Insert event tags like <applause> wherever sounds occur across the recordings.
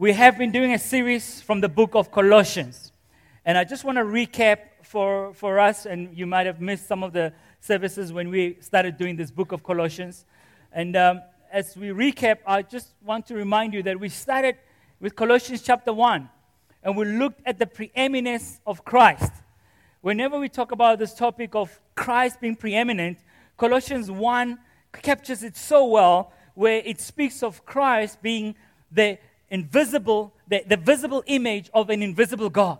We have been doing a series from the book of Colossians. And I just want to recap for, for us, and you might have missed some of the services when we started doing this book of Colossians. And um, as we recap, I just want to remind you that we started with Colossians chapter 1, and we looked at the preeminence of Christ. Whenever we talk about this topic of Christ being preeminent, Colossians 1 captures it so well, where it speaks of Christ being the invisible, the, the visible image of an invisible God,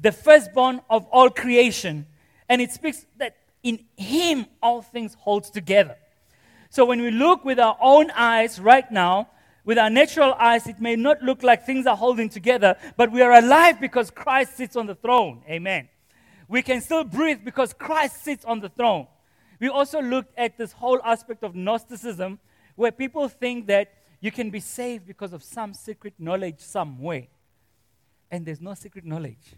the firstborn of all creation. And it speaks that in Him all things holds together. So when we look with our own eyes right now, with our natural eyes, it may not look like things are holding together, but we are alive because Christ sits on the throne. Amen. We can still breathe because Christ sits on the throne. We also looked at this whole aspect of Gnosticism, where people think that you can be saved because of some secret knowledge somewhere. And there's no secret knowledge.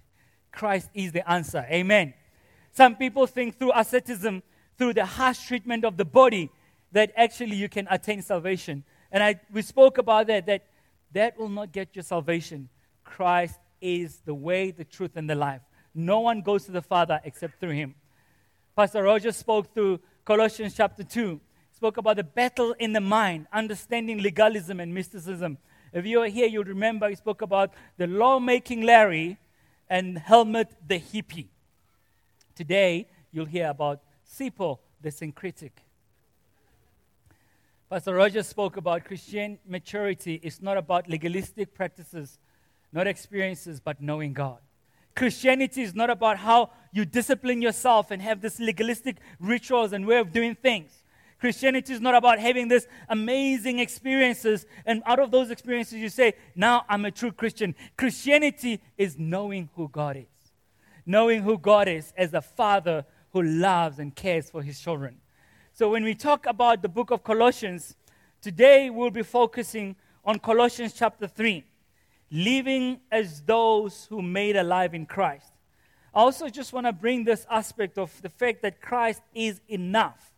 Christ is the answer. Amen. Some people think through asceticism, through the harsh treatment of the body, that actually you can attain salvation. And I, we spoke about that, that that will not get you salvation. Christ is the way, the truth, and the life. No one goes to the Father except through him. Pastor Roger spoke through Colossians chapter 2, spoke about the battle in the mind, understanding legalism and mysticism. If you are here, you'll remember he spoke about the law-making Larry and Helmut the hippie. Today, you'll hear about Sipo the syncretic. Pastor Roger spoke about Christian maturity is not about legalistic practices, not experiences, but knowing God. Christianity is not about how you discipline yourself and have this legalistic rituals and way of doing things. Christianity is not about having this amazing experiences and out of those experiences you say, now I'm a true Christian. Christianity is knowing who God is. Knowing who God is as a father who loves and cares for his children. So when we talk about the book of Colossians, today we'll be focusing on Colossians chapter 3, living as those who made alive in Christ. I also just want to bring this aspect of the fact that Christ is enough.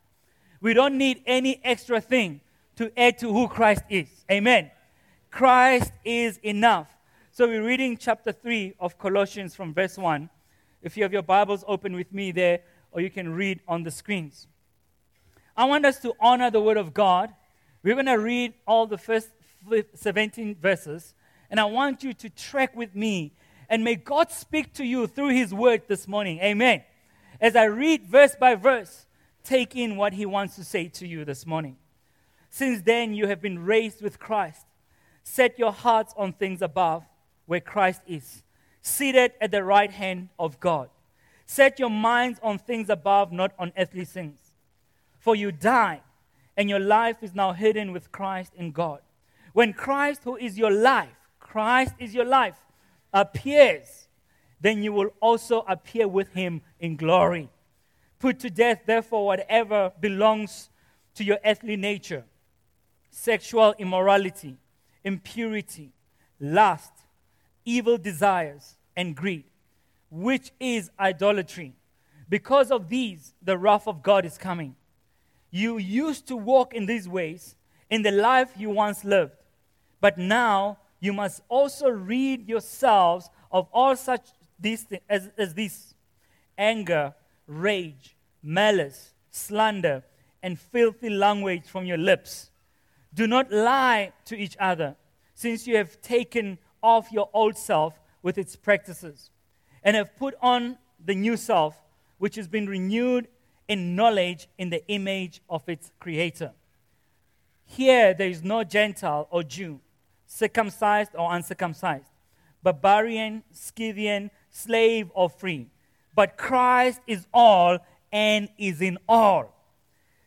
We don't need any extra thing to add to who Christ is. Amen. Christ is enough. So we're reading chapter 3 of Colossians from verse 1. If you have your Bibles open with me there, or you can read on the screens. I want us to honor the Word of God. We're going to read all the first 17 verses, and I want you to track with me. And may God speak to you through His Word this morning. Amen. As I read verse by verse, take in what He wants to say to you this morning. Since then, you have been raised with Christ. Set your hearts on things above, where Christ is, seated at the right hand of God. Set your minds on things above, not on earthly things. For you died, and your life is now hidden with Christ in God. When Christ, who is your life, Christ is your life, appears, then you will also appear with him in glory. Put to death, therefore, whatever belongs to your earthly nature sexual immorality, impurity, lust, evil desires, and greed, which is idolatry. Because of these, the wrath of God is coming. You used to walk in these ways in the life you once lived, but now you must also rid yourselves of all such these things as, as these anger, rage, malice, slander, and filthy language from your lips. Do not lie to each other, since you have taken off your old self with its practices, and have put on the new self, which has been renewed in knowledge in the image of its creator. Here there is no Gentile or Jew, circumcised or uncircumcised, barbarian, Scythian, slave or free, but Christ is all and is in all.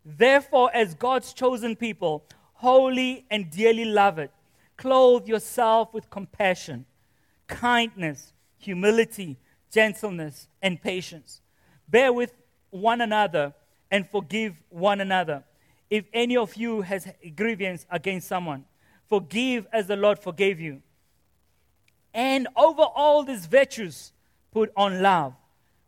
Therefore, as God's chosen people, holy and dearly loved, clothe yourself with compassion, kindness, humility, gentleness, and patience. Bear with one another and forgive one another. If any of you has grievance against someone, forgive as the Lord forgave you. And over all these virtues, put on love,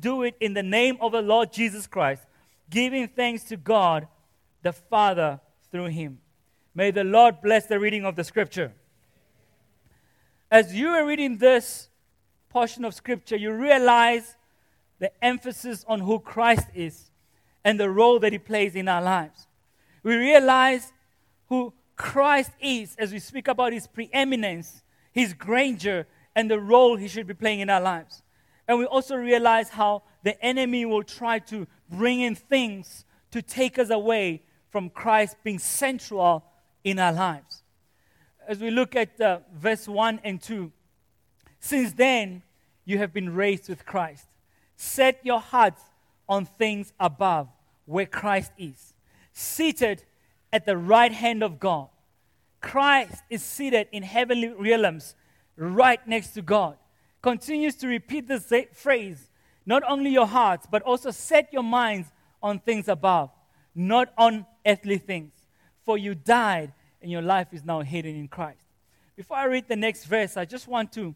do it in the name of the Lord Jesus Christ, giving thanks to God the Father through him. May the Lord bless the reading of the scripture. As you are reading this portion of scripture, you realize the emphasis on who Christ is and the role that he plays in our lives. We realize who Christ is as we speak about his preeminence, his grandeur, and the role he should be playing in our lives. And we also realize how the enemy will try to bring in things to take us away from Christ being central in our lives. As we look at uh, verse 1 and 2, since then you have been raised with Christ. Set your hearts on things above, where Christ is, seated at the right hand of God. Christ is seated in heavenly realms right next to God. Continues to repeat this phrase not only your hearts, but also set your minds on things above, not on earthly things. For you died, and your life is now hidden in Christ. Before I read the next verse, I just want to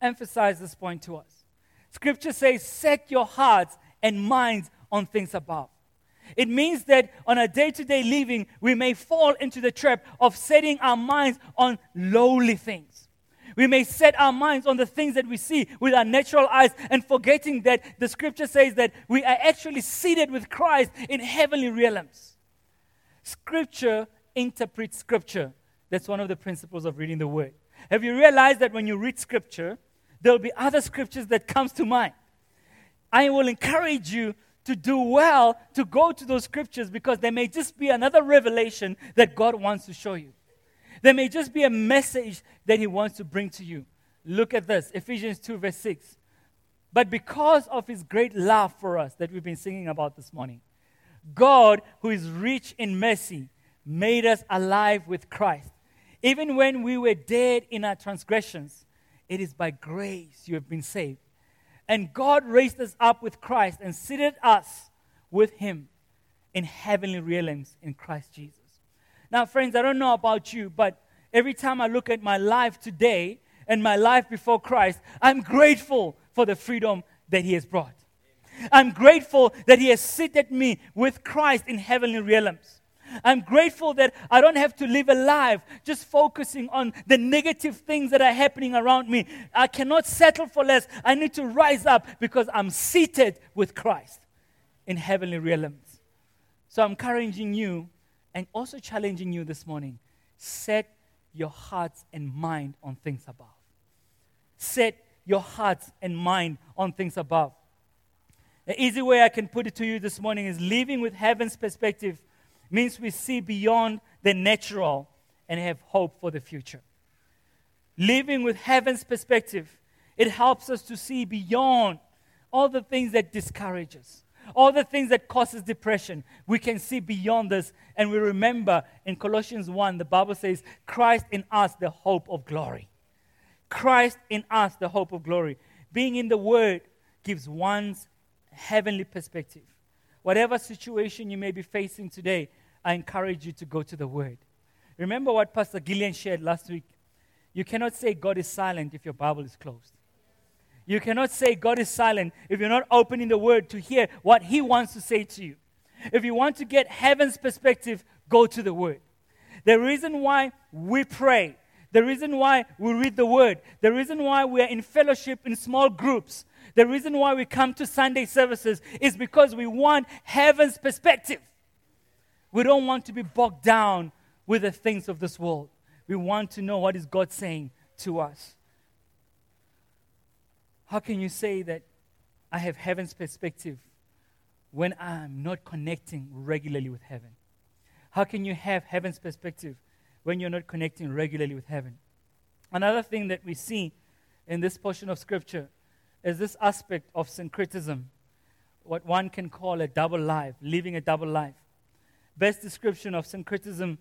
emphasize this point to us. Scripture says, Set your hearts and minds on things above. It means that on a day to day living, we may fall into the trap of setting our minds on lowly things. We may set our minds on the things that we see with our natural eyes and forgetting that the scripture says that we are actually seated with Christ in heavenly realms. Scripture interprets scripture. That's one of the principles of reading the word. Have you realized that when you read scripture, there will be other scriptures that comes to mind? I will encourage you to do well to go to those scriptures because there may just be another revelation that God wants to show you. There may just be a message that He wants to bring to you. Look at this Ephesians 2, verse 6. But because of His great love for us that we've been singing about this morning, God, who is rich in mercy, made us alive with Christ. Even when we were dead in our transgressions, it is by grace you have been saved. And God raised us up with Christ and seated us with Him in heavenly realms in Christ Jesus. Now, friends, I don't know about you, but every time I look at my life today and my life before Christ, I'm grateful for the freedom that He has brought. I'm grateful that He has seated me with Christ in heavenly realms. I'm grateful that I don't have to live a life just focusing on the negative things that are happening around me. I cannot settle for less. I need to rise up because I'm seated with Christ in heavenly realms. So I'm encouraging you and also challenging you this morning set your hearts and mind on things above. Set your hearts and mind on things above. The easy way I can put it to you this morning is living with heaven's perspective means we see beyond the natural and have hope for the future. Living with heaven's perspective, it helps us to see beyond all the things that discourage us, all the things that causes depression. We can see beyond this and we remember in Colossians 1 the Bible says Christ in us the hope of glory. Christ in us the hope of glory. Being in the word gives one's heavenly perspective. Whatever situation you may be facing today, I encourage you to go to the Word. Remember what Pastor Gillian shared last week? You cannot say God is silent if your Bible is closed. You cannot say God is silent if you're not opening the Word to hear what He wants to say to you. If you want to get heaven's perspective, go to the Word. The reason why we pray, the reason why we read the Word, the reason why we are in fellowship in small groups, the reason why we come to Sunday services is because we want heaven's perspective. We don't want to be bogged down with the things of this world. We want to know what is God saying to us. How can you say that I have heaven's perspective when I'm not connecting regularly with heaven? How can you have heaven's perspective when you're not connecting regularly with heaven? Another thing that we see in this portion of Scripture is this aspect of syncretism, what one can call a double life, living a double life. Best description of syncretism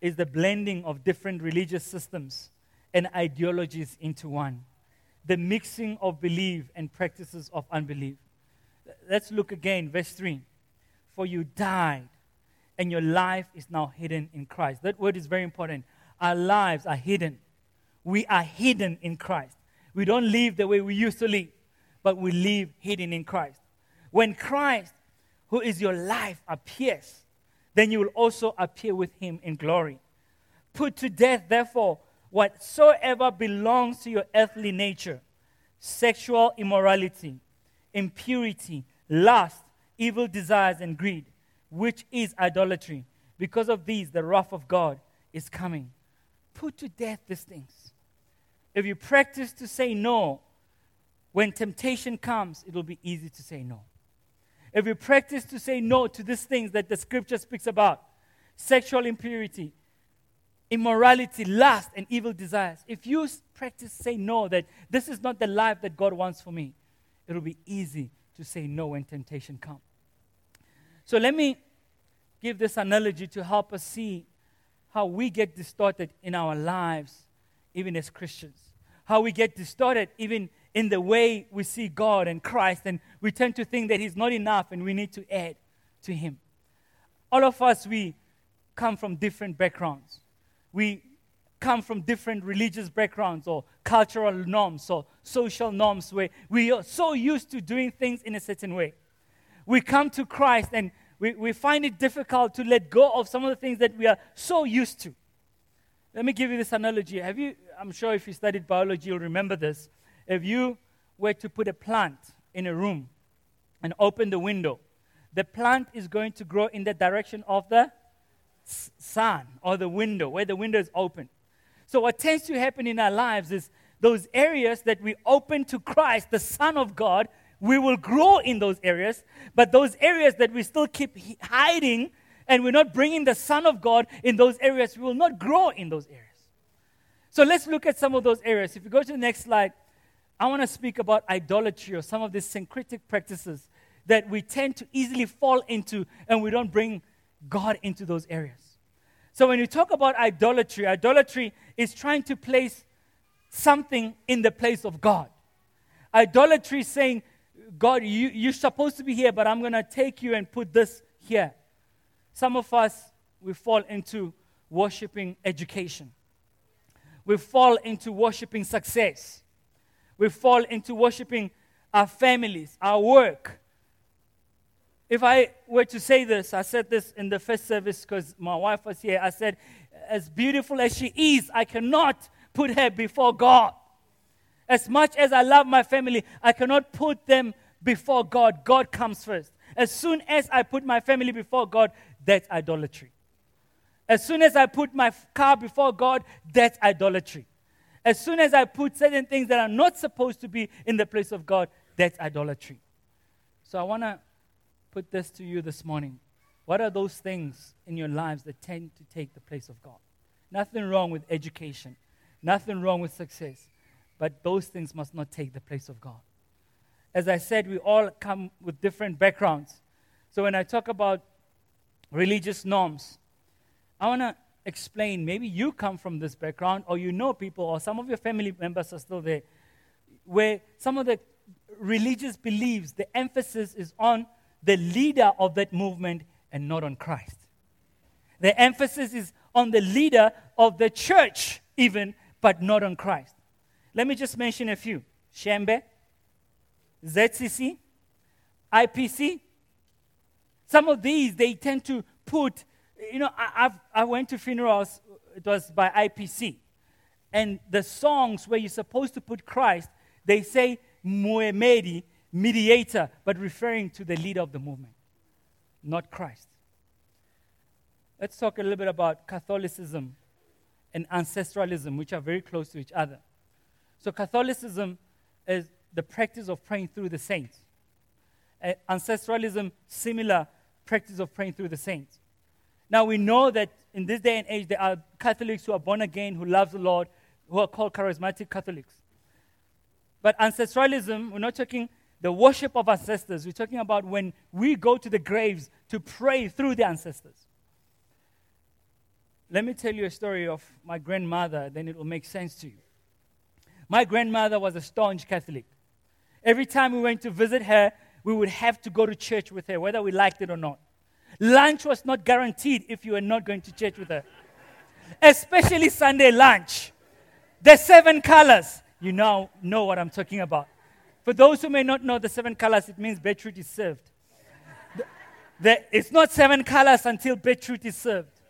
is the blending of different religious systems and ideologies into one. The mixing of belief and practices of unbelief. Let's look again, verse 3. For you died, and your life is now hidden in Christ. That word is very important. Our lives are hidden. We are hidden in Christ. We don't live the way we used to live, but we live hidden in Christ. When Christ, who is your life, appears, then you will also appear with him in glory. Put to death, therefore, whatsoever belongs to your earthly nature sexual immorality, impurity, lust, evil desires, and greed, which is idolatry. Because of these, the wrath of God is coming. Put to death these things. If you practice to say no, when temptation comes, it will be easy to say no. If you practice to say no to these things that the scripture speaks about sexual impurity, immorality, lust, and evil desires if you practice say no, that this is not the life that God wants for me, it will be easy to say no when temptation comes. So let me give this analogy to help us see how we get distorted in our lives, even as Christians. How we get distorted even in the way we see God and Christ, and we tend to think that He's not enough and we need to add to Him. All of us, we come from different backgrounds. We come from different religious backgrounds or cultural norms or social norms where we are so used to doing things in a certain way. We come to Christ and we, we find it difficult to let go of some of the things that we are so used to. Let me give you this analogy. Have you, I'm sure if you studied biology, you'll remember this. If you were to put a plant in a room and open the window, the plant is going to grow in the direction of the sun or the window, where the window is open. So, what tends to happen in our lives is those areas that we open to Christ, the Son of God, we will grow in those areas. But those areas that we still keep hiding and we're not bringing the Son of God in those areas, we will not grow in those areas. So, let's look at some of those areas. If you go to the next slide, I want to speak about idolatry or some of these syncretic practices that we tend to easily fall into and we don't bring God into those areas. So when you talk about idolatry, idolatry is trying to place something in the place of God. Idolatry is saying, God, you, you're supposed to be here, but I'm going to take you and put this here. Some of us, we fall into worshiping education. We fall into worshiping success. We fall into worshiping our families, our work, if I were to say this, I said this in the first service because my wife was here. I said, as beautiful as she is, I cannot put her before God. As much as I love my family, I cannot put them before God. God comes first. As soon as I put my family before God, that's idolatry. As soon as I put my car before God, that's idolatry. As soon as I put certain things that are not supposed to be in the place of God, that's idolatry. So I want to put this to you this morning. What are those things in your lives that tend to take the place of God? Nothing wrong with education, nothing wrong with success, but those things must not take the place of God. As I said, we all come with different backgrounds. So when I talk about religious norms, I want to explain maybe you come from this background, or you know people, or some of your family members are still there, where some of the religious beliefs, the emphasis is on the leader of that movement and not on Christ. The emphasis is on the leader of the church, even, but not on Christ. Let me just mention a few Shembe, ZCC, IPC. Some of these, they tend to put, you know, I, I've, I went to funerals, it was by IPC. And the songs where you're supposed to put Christ, they say Muhammadi mediator, but referring to the leader of the movement, not Christ. Let's talk a little bit about Catholicism and ancestralism, which are very close to each other. So, Catholicism is the practice of praying through the saints. Uh, ancestralism, similar practice of praying through the saints. Now, we know that in this day and age, there are Catholics who are born again, who love the Lord, who are called charismatic Catholics. But ancestralism, we're not talking the worship of ancestors. We're talking about when we go to the graves to pray through the ancestors. let me tell you a story of my grandmother, then it will make sense to you. My grandmother was a staunch Catholic. Every time we went to visit her, we would have to go to church with her, whether we liked it or not. Lunch was not guaranteed if you were not going to church with her, especially Sunday lunch. The seven colors. You now know what I'm talking about. For those who may not know the seven colors, it means beetroot is served. The, the, it's not seven colors until beetroot is served.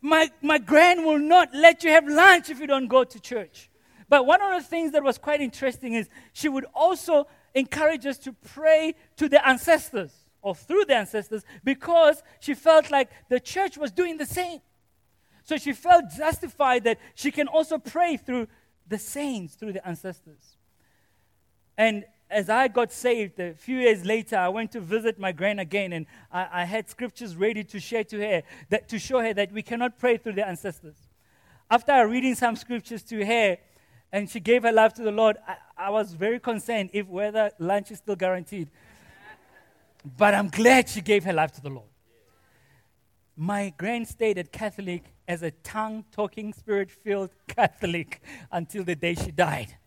My, my grand will not let you have lunch if you don't go to church. But one of the things that was quite interesting is she would also encourage us to pray to the ancestors or through the ancestors because she felt like the church was doing the same. So she felt justified that she can also pray through the saints, through the ancestors. And as I got saved, a few years later, I went to visit my grand again, and I, I, had scriptures ready to share to her that, to show her that we cannot pray through the ancestors. After reading some scriptures to her, and she gave her life to the Lord, I, I was very concerned if whether lunch is still guaranteed. But I'm glad she gave her life to the Lord. My grand stayed at Catholic as a tongue talking, spirit filled <laughs> Catholic until the day she died.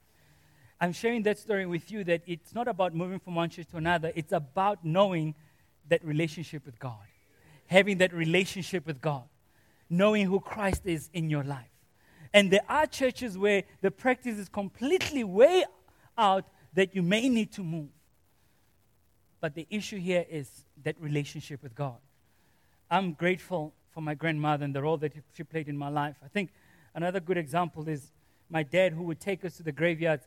I'm sharing that story with you that it's not about moving from one church to another, it's about knowing that relationship with God, having that relationship with God, knowing who Christ is in your life. And there are churches where the practice is completely way out that you may need to move. But the issue here is that relationship with God. I'm grateful for my grandmother and the role that she played in my life. I think another good example is my dad, who would take us to the graveyard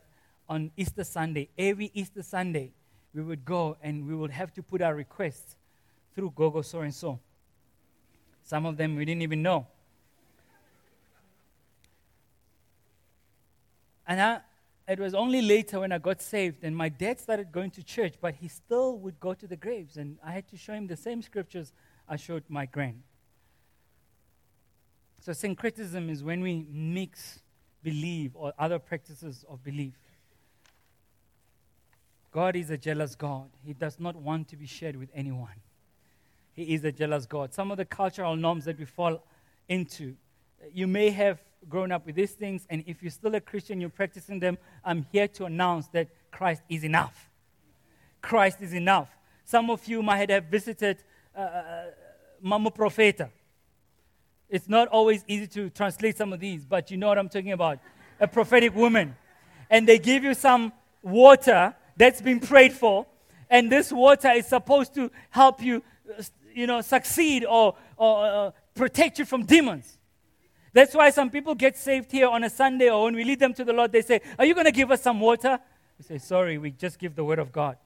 on Easter Sunday, every Easter Sunday, we would go and we would have to put our requests through Gogo so and so. Some of them we didn't even know. And I, it was only later when I got saved and my dad started going to church, but he still would go to the graves. And I had to show him the same scriptures I showed my grand. So, syncretism is when we mix belief or other practices of belief. God is a jealous God. He does not want to be shared with anyone. He is a jealous God. Some of the cultural norms that we fall into, you may have grown up with these things, and if you're still a Christian, you're practicing them, I'm here to announce that Christ is enough. Christ is enough. Some of you might have visited uh, uh, uh Mama Profeta. It's not always easy to translate some of these, but you know what I'm talking about. A prophetic woman. And they give you some water that's been prayed for, and this water is supposed to help you, you know, succeed or, or uh, protect you from demons. That's why some people get saved here on a Sunday, or when we lead them to the Lord, they say, Are you going to give us some water? We say, Sorry, we just give the word of God.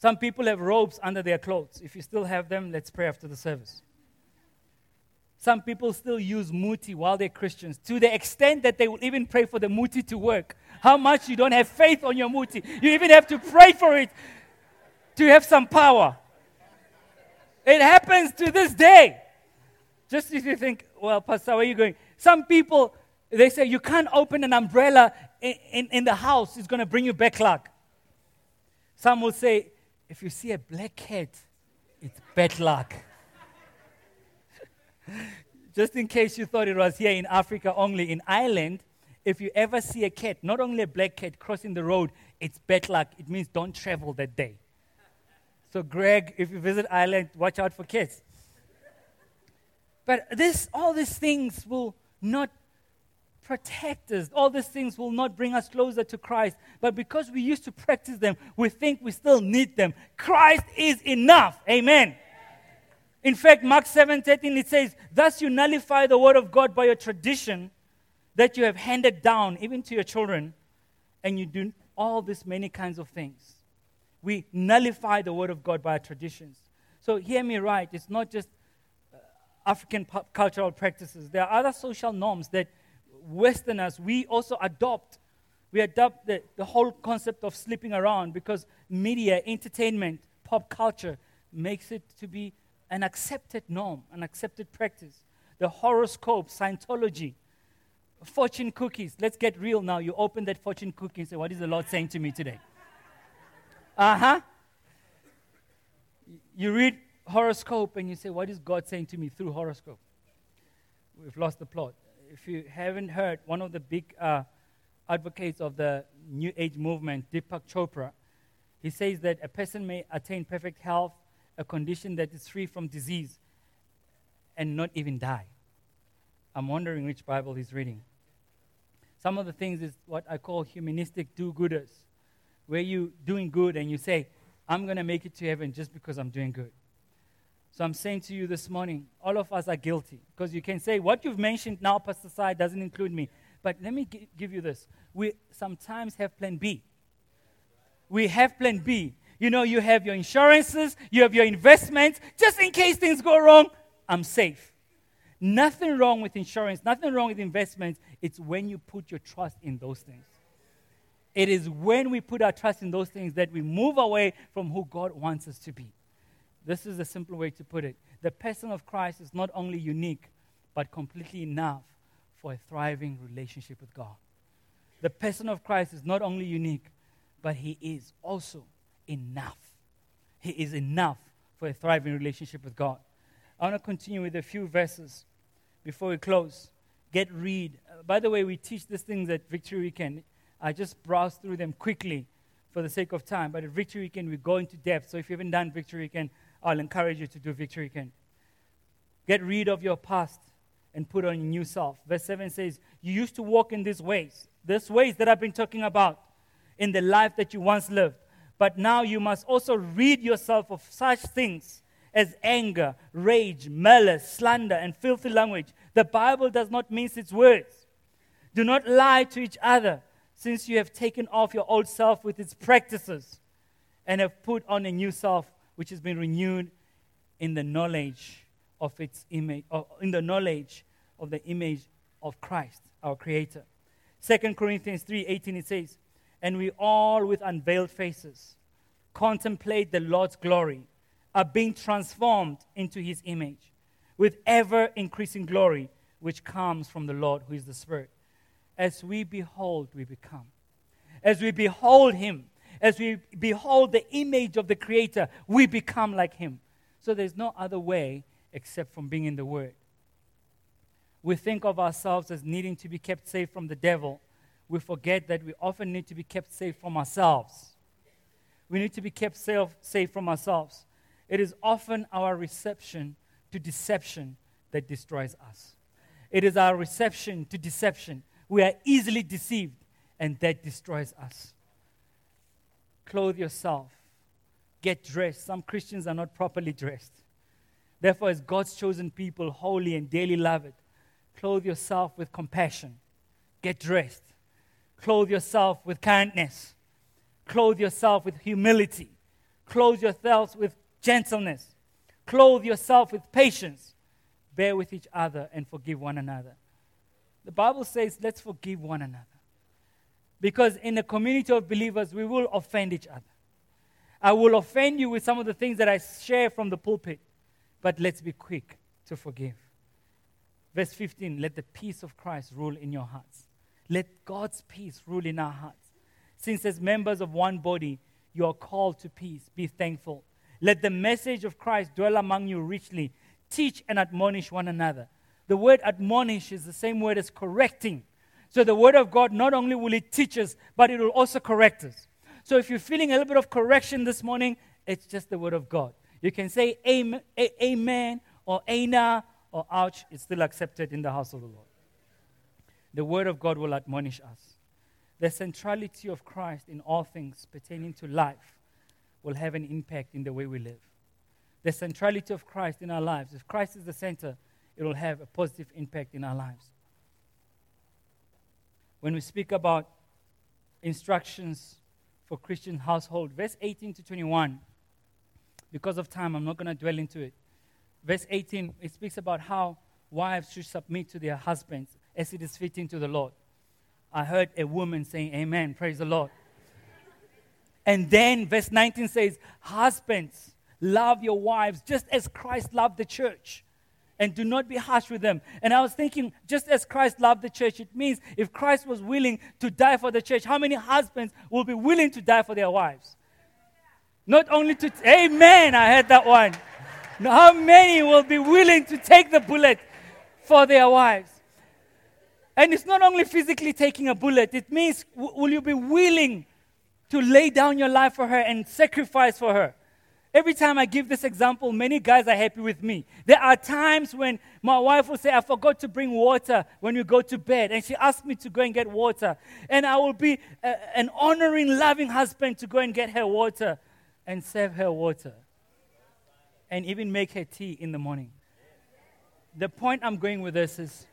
Some people have robes under their clothes. If you still have them, let's pray after the service. Some people still use muti while they're Christians to the extent that they will even pray for the muti to work. How much you don't have faith on your muti. You even have to pray for it to have some power. It happens to this day. Just if you think, well, Pastor, where are you going? Some people, they say you can't open an umbrella in, in, in the house, it's going to bring you back luck. Some will say, if you see a black cat, it's bad luck. Just in case you thought it was here in Africa only, in Ireland, if you ever see a cat, not only a black cat crossing the road, it's bad luck. It means don't travel that day. So, Greg, if you visit Ireland, watch out for cats. But this, all these things will not protect us. All these things will not bring us closer to Christ. But because we used to practice them, we think we still need them. Christ is enough. Amen. In fact, Mark 7 13, it says, Thus you nullify the word of God by your tradition that you have handed down, even to your children, and you do all these many kinds of things. We nullify the word of God by our traditions. So hear me right, it's not just uh, African cultural practices. There are other social norms that Westerners, we also adopt. We adopt the, the whole concept of sleeping around because media, entertainment, pop culture makes it to be an accepted norm, an accepted practice. The horoscope, Scientology, fortune cookies. Let's get real now. You open that fortune cookie and say, What is the Lord saying to me today? Uh huh. You read horoscope and you say, What is God saying to me through horoscope? We've lost the plot. If you haven't heard, one of the big uh, advocates of the New Age movement, Deepak Chopra, he says that a person may attain perfect health, a condition that is free from disease, and not even die. I'm wondering which Bible he's reading. Some of the things is what I call humanistic do gooders, where you doing good and you say, I'm going to make it to heaven just because I'm doing good. So I'm saying to you this morning, all of us are guilty. Because you can say, what you've mentioned now, Pastor Sai, doesn't include me. But let me g- give you this. We sometimes have plan B. We have plan B. You know, you have your insurances, you have your investments. Just in case things go wrong, I'm safe. Nothing wrong with insurance, nothing wrong with investments. It's when you put your trust in those things. It is when we put our trust in those things that we move away from who God wants us to be. This is a simple way to put it. The person of Christ is not only unique, but completely enough for a thriving relationship with God. The person of Christ is not only unique, but he is also enough. He is enough for a thriving relationship with God. I want to continue with a few verses before we close. Get read. Uh, by the way, we teach these things at Victory Weekend. I just browsed through them quickly for the sake of time. But at Victory Weekend, we go into depth. So if you haven't done Victory Weekend, I'll encourage you to do Victory Weekend. Get rid of your past and put on a new self. Verse 7 says, You used to walk in these ways, these ways that I've been talking about in the life that you once lived. But now you must also rid yourself of such things as anger, rage, malice, slander, and filthy language. The Bible does not mince its words. Do not lie to each other since you have taken off your old self with its practices and have put on a new self which has been renewed in the knowledge of its image or in the knowledge of the image of Christ our creator 2 Corinthians 3:18 it says and we all with unveiled faces contemplate the Lord's glory are being transformed into his image with ever increasing glory which comes from the Lord who is the spirit as we behold, we become. As we behold Him, as we behold the image of the Creator, we become like Him. So there's no other way except from being in the Word. We think of ourselves as needing to be kept safe from the devil. We forget that we often need to be kept safe from ourselves. We need to be kept safe, safe from ourselves. It is often our reception to deception that destroys us. It is our reception to deception we are easily deceived, and that destroys us. Clothe yourself, get dressed. Some Christians are not properly dressed. Therefore, as God's chosen people, holy and dearly loved, clothe yourself with compassion, get dressed. Clothe yourself with kindness, clothe yourself with humility, clothe yourselves with gentleness, clothe yourself with patience, bear with each other, and forgive one another. The Bible says, let's forgive one another. Because in a community of believers, we will offend each other. I will offend you with some of the things that I share from the pulpit, but let's be quick to forgive. Verse 15 let the peace of Christ rule in your hearts. Let God's peace rule in our hearts. Since, as members of one body, you are called to peace, be thankful. Let the message of Christ dwell among you richly. Teach and admonish one another the word admonish is the same word as correcting. So the word of God, not only will it teach us, but it will also correct us. So if you're feeling a little bit of correction this morning, it's just the word of God. You can say amen, or ana or ouch. It's still accepted in the house of the Lord. The word of God will admonish us. The centrality of Christ in all things pertaining to life will have an impact in the way we live. The centrality of Christ in our lives. If Christ is the center, it will have a positive impact in our lives. When we speak about instructions for Christian household, verse 18 to 21, because of time, I'm not going to dwell into it. Verse 18, it speaks about how wives should submit to their husbands as it is fitting to the Lord. I heard a woman saying, Amen, praise the Lord. And then verse 19 says, Husbands, love your wives just as Christ loved the church and do not be harsh with them. And I was thinking, just as Christ loved the church, it means if Christ was willing to die for the church, how many husbands will be willing to die for their wives? Not only to, amen, I had that one. How many will be willing to take the bullet for their wives? And it's not only physically taking a bullet, it means will you be willing to lay down your life for her and sacrifice for her? Every time I give this example, many guys are happy with me. There are times when my wife will say, I forgot to bring water when you go to bed. And she asks me to go and get water. And I will be a, an honoring, loving husband to go and get her water and serve her water. And even make her tea in the morning. The point I'm going with this is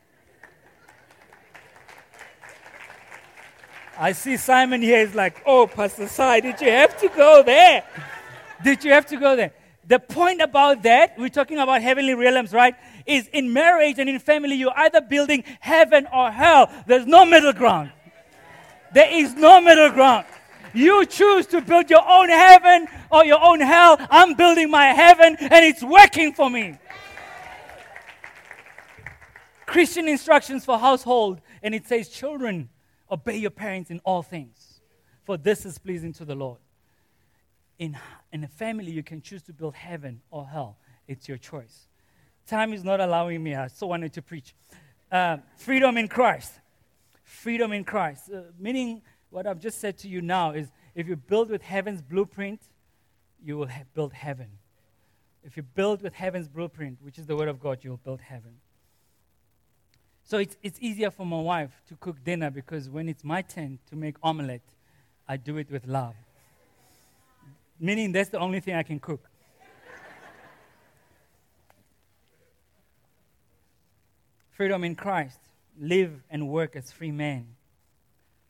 I see Simon here is like, oh, Pastor Sai, did you have to go there? Did you have to go there? The point about that, we're talking about heavenly realms, right? Is in marriage and in family, you're either building heaven or hell. There's no middle ground. There is no middle ground. You choose to build your own heaven or your own hell. I'm building my heaven and it's working for me. Christian instructions for household, and it says, Children, obey your parents in all things, for this is pleasing to the Lord in, in a family, you can choose to build heaven or hell. It's your choice. Time is not allowing me. I so wanted to preach. Uh, freedom in Christ. Freedom in Christ. Uh, meaning, what I've just said to you now is if you build with heaven's blueprint, you will ha- build heaven. If you build with heaven's blueprint, which is the Word of God, you'll build heaven. So it's, it's easier for my wife to cook dinner because when it's my turn to make omelette, I do it with love meaning that's the only thing I can cook. Freedom in Christ. Live and work as free men.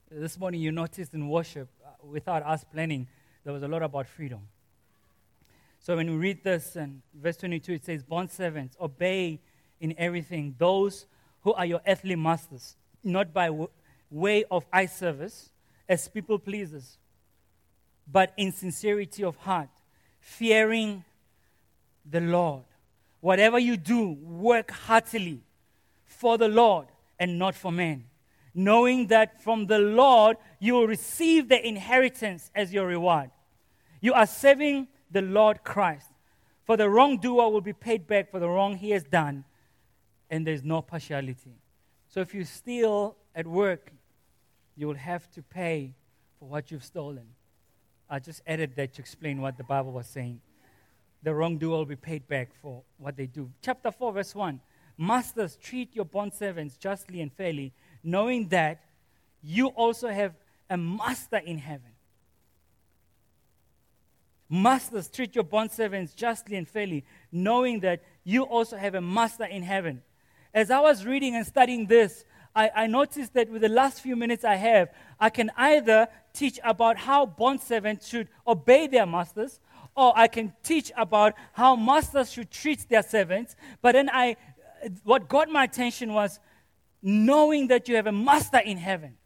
This morning you noticed in worship, uh, without us planning, there was a lot about freedom. So when we read this in verse 22, it says, Bond servants, obey in everything those who are your earthly masters, not by w- way of eye service as people pleasers but in sincerity of heart, fearing the Lord. Whatever you do, work heartily for the Lord and not for men, knowing that from the Lord you will receive the inheritance as your reward. You are serving the Lord Christ. For the wrongdoer will be paid back for the wrong he has done, and there's no partiality. So if you steal at work, you will have to pay for what you've stolen. I just added that to explain what the Bible was saying. The wrongdoer will be paid back for what they do. Chapter 4, verse 1. Masters, treat your bondservants justly and fairly, knowing that you also have a master in heaven. Masters, treat your bondservants justly and fairly, knowing that you also have a master in heaven. As I was reading and studying this, I, I noticed that with the last few minutes I have, I can either teach about how bond servants should obey their masters, or I can teach about how masters should treat their servants. But then I, what got my attention was knowing that you have a master in heaven.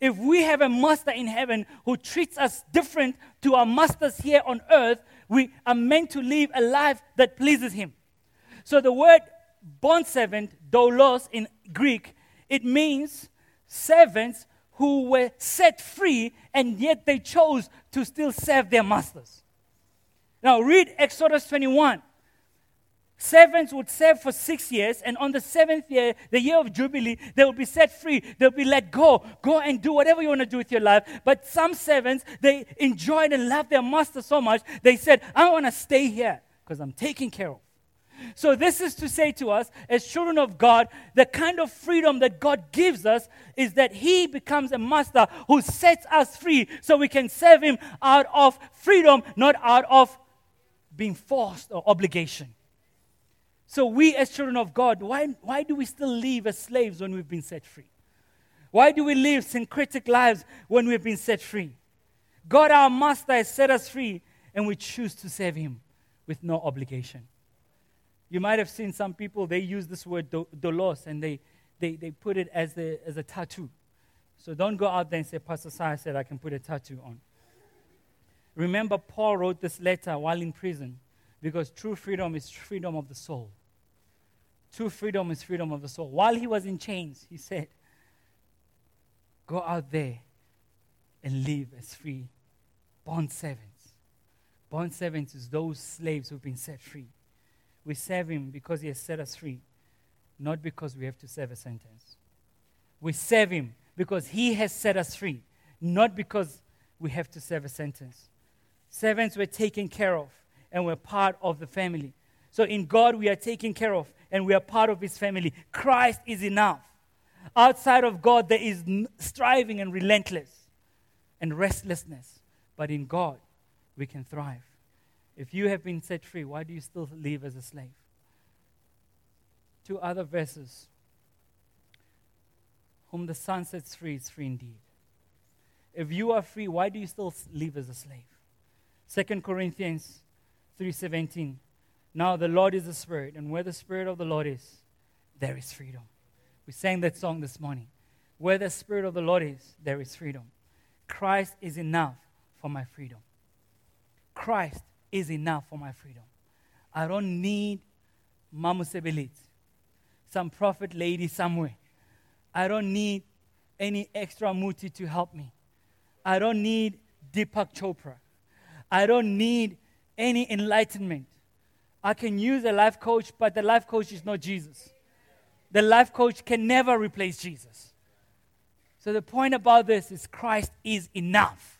If we have a master in heaven who treats us different to our masters here on earth, we are meant to live a life that pleases him. So the word bond servant, doulos in Greek, it means servants who were set free and yet they chose to still serve their masters. Now, read Exodus 21. Servants would serve for six years, and on the seventh year, the year of Jubilee, they will be set free. They'll be let go. Go and do whatever you want to do with your life. But some servants, they enjoyed and loved their master so much, they said, I want to stay here because I'm taken care of. So, this is to say to us, as children of God, the kind of freedom that God gives us is that He becomes a master who sets us free so we can serve Him out of freedom, not out of being forced or obligation. So, we as children of God, why, why do we still live as slaves when we've been set free? Why do we live syncretic lives when we've been set free? God, our master, has set us free, and we choose to serve Him with no obligation. You might have seen some people, they use this word do- doulos and they, they, they put it as, the, as a tattoo. So don't go out there and say, Pastor Sai said I can put a tattoo on. Remember, Paul wrote this letter while in prison because true freedom is freedom of the soul. True freedom is freedom of the soul. While he was in chains, he said, Go out there and live as free bond servants. Bond servants is those slaves who've been set free. We serve Him because He has set us free, not because we have to serve a sentence. We serve Him because He has set us free, not because we have to serve a sentence. Servants were taken care of and we're part of the family. So in God, we are taken care of and we are part of His family. Christ is enough. Outside of God, there is striving and relentless and restlessness. But in God, we can thrive. If you have been set free, why do you still live as a slave? Two other verses. Whom the Son sets free is free indeed. If you are free, why do you still live as a slave? 2 Corinthians 3:17. Now the Lord is the Spirit, and where the Spirit of the Lord is, there is freedom. We sang that song this morning. Where the Spirit of the Lord is, there is freedom. Christ is enough for my freedom. Christ is enough for my freedom. I don't need Mamusebelit, some prophet lady somewhere. I don't need any extra muti to help me. I don't need Deepak Chopra. I don't need any enlightenment. I can use a life coach, but the life coach is not Jesus. The life coach can never replace Jesus. So the point about this is Christ is enough.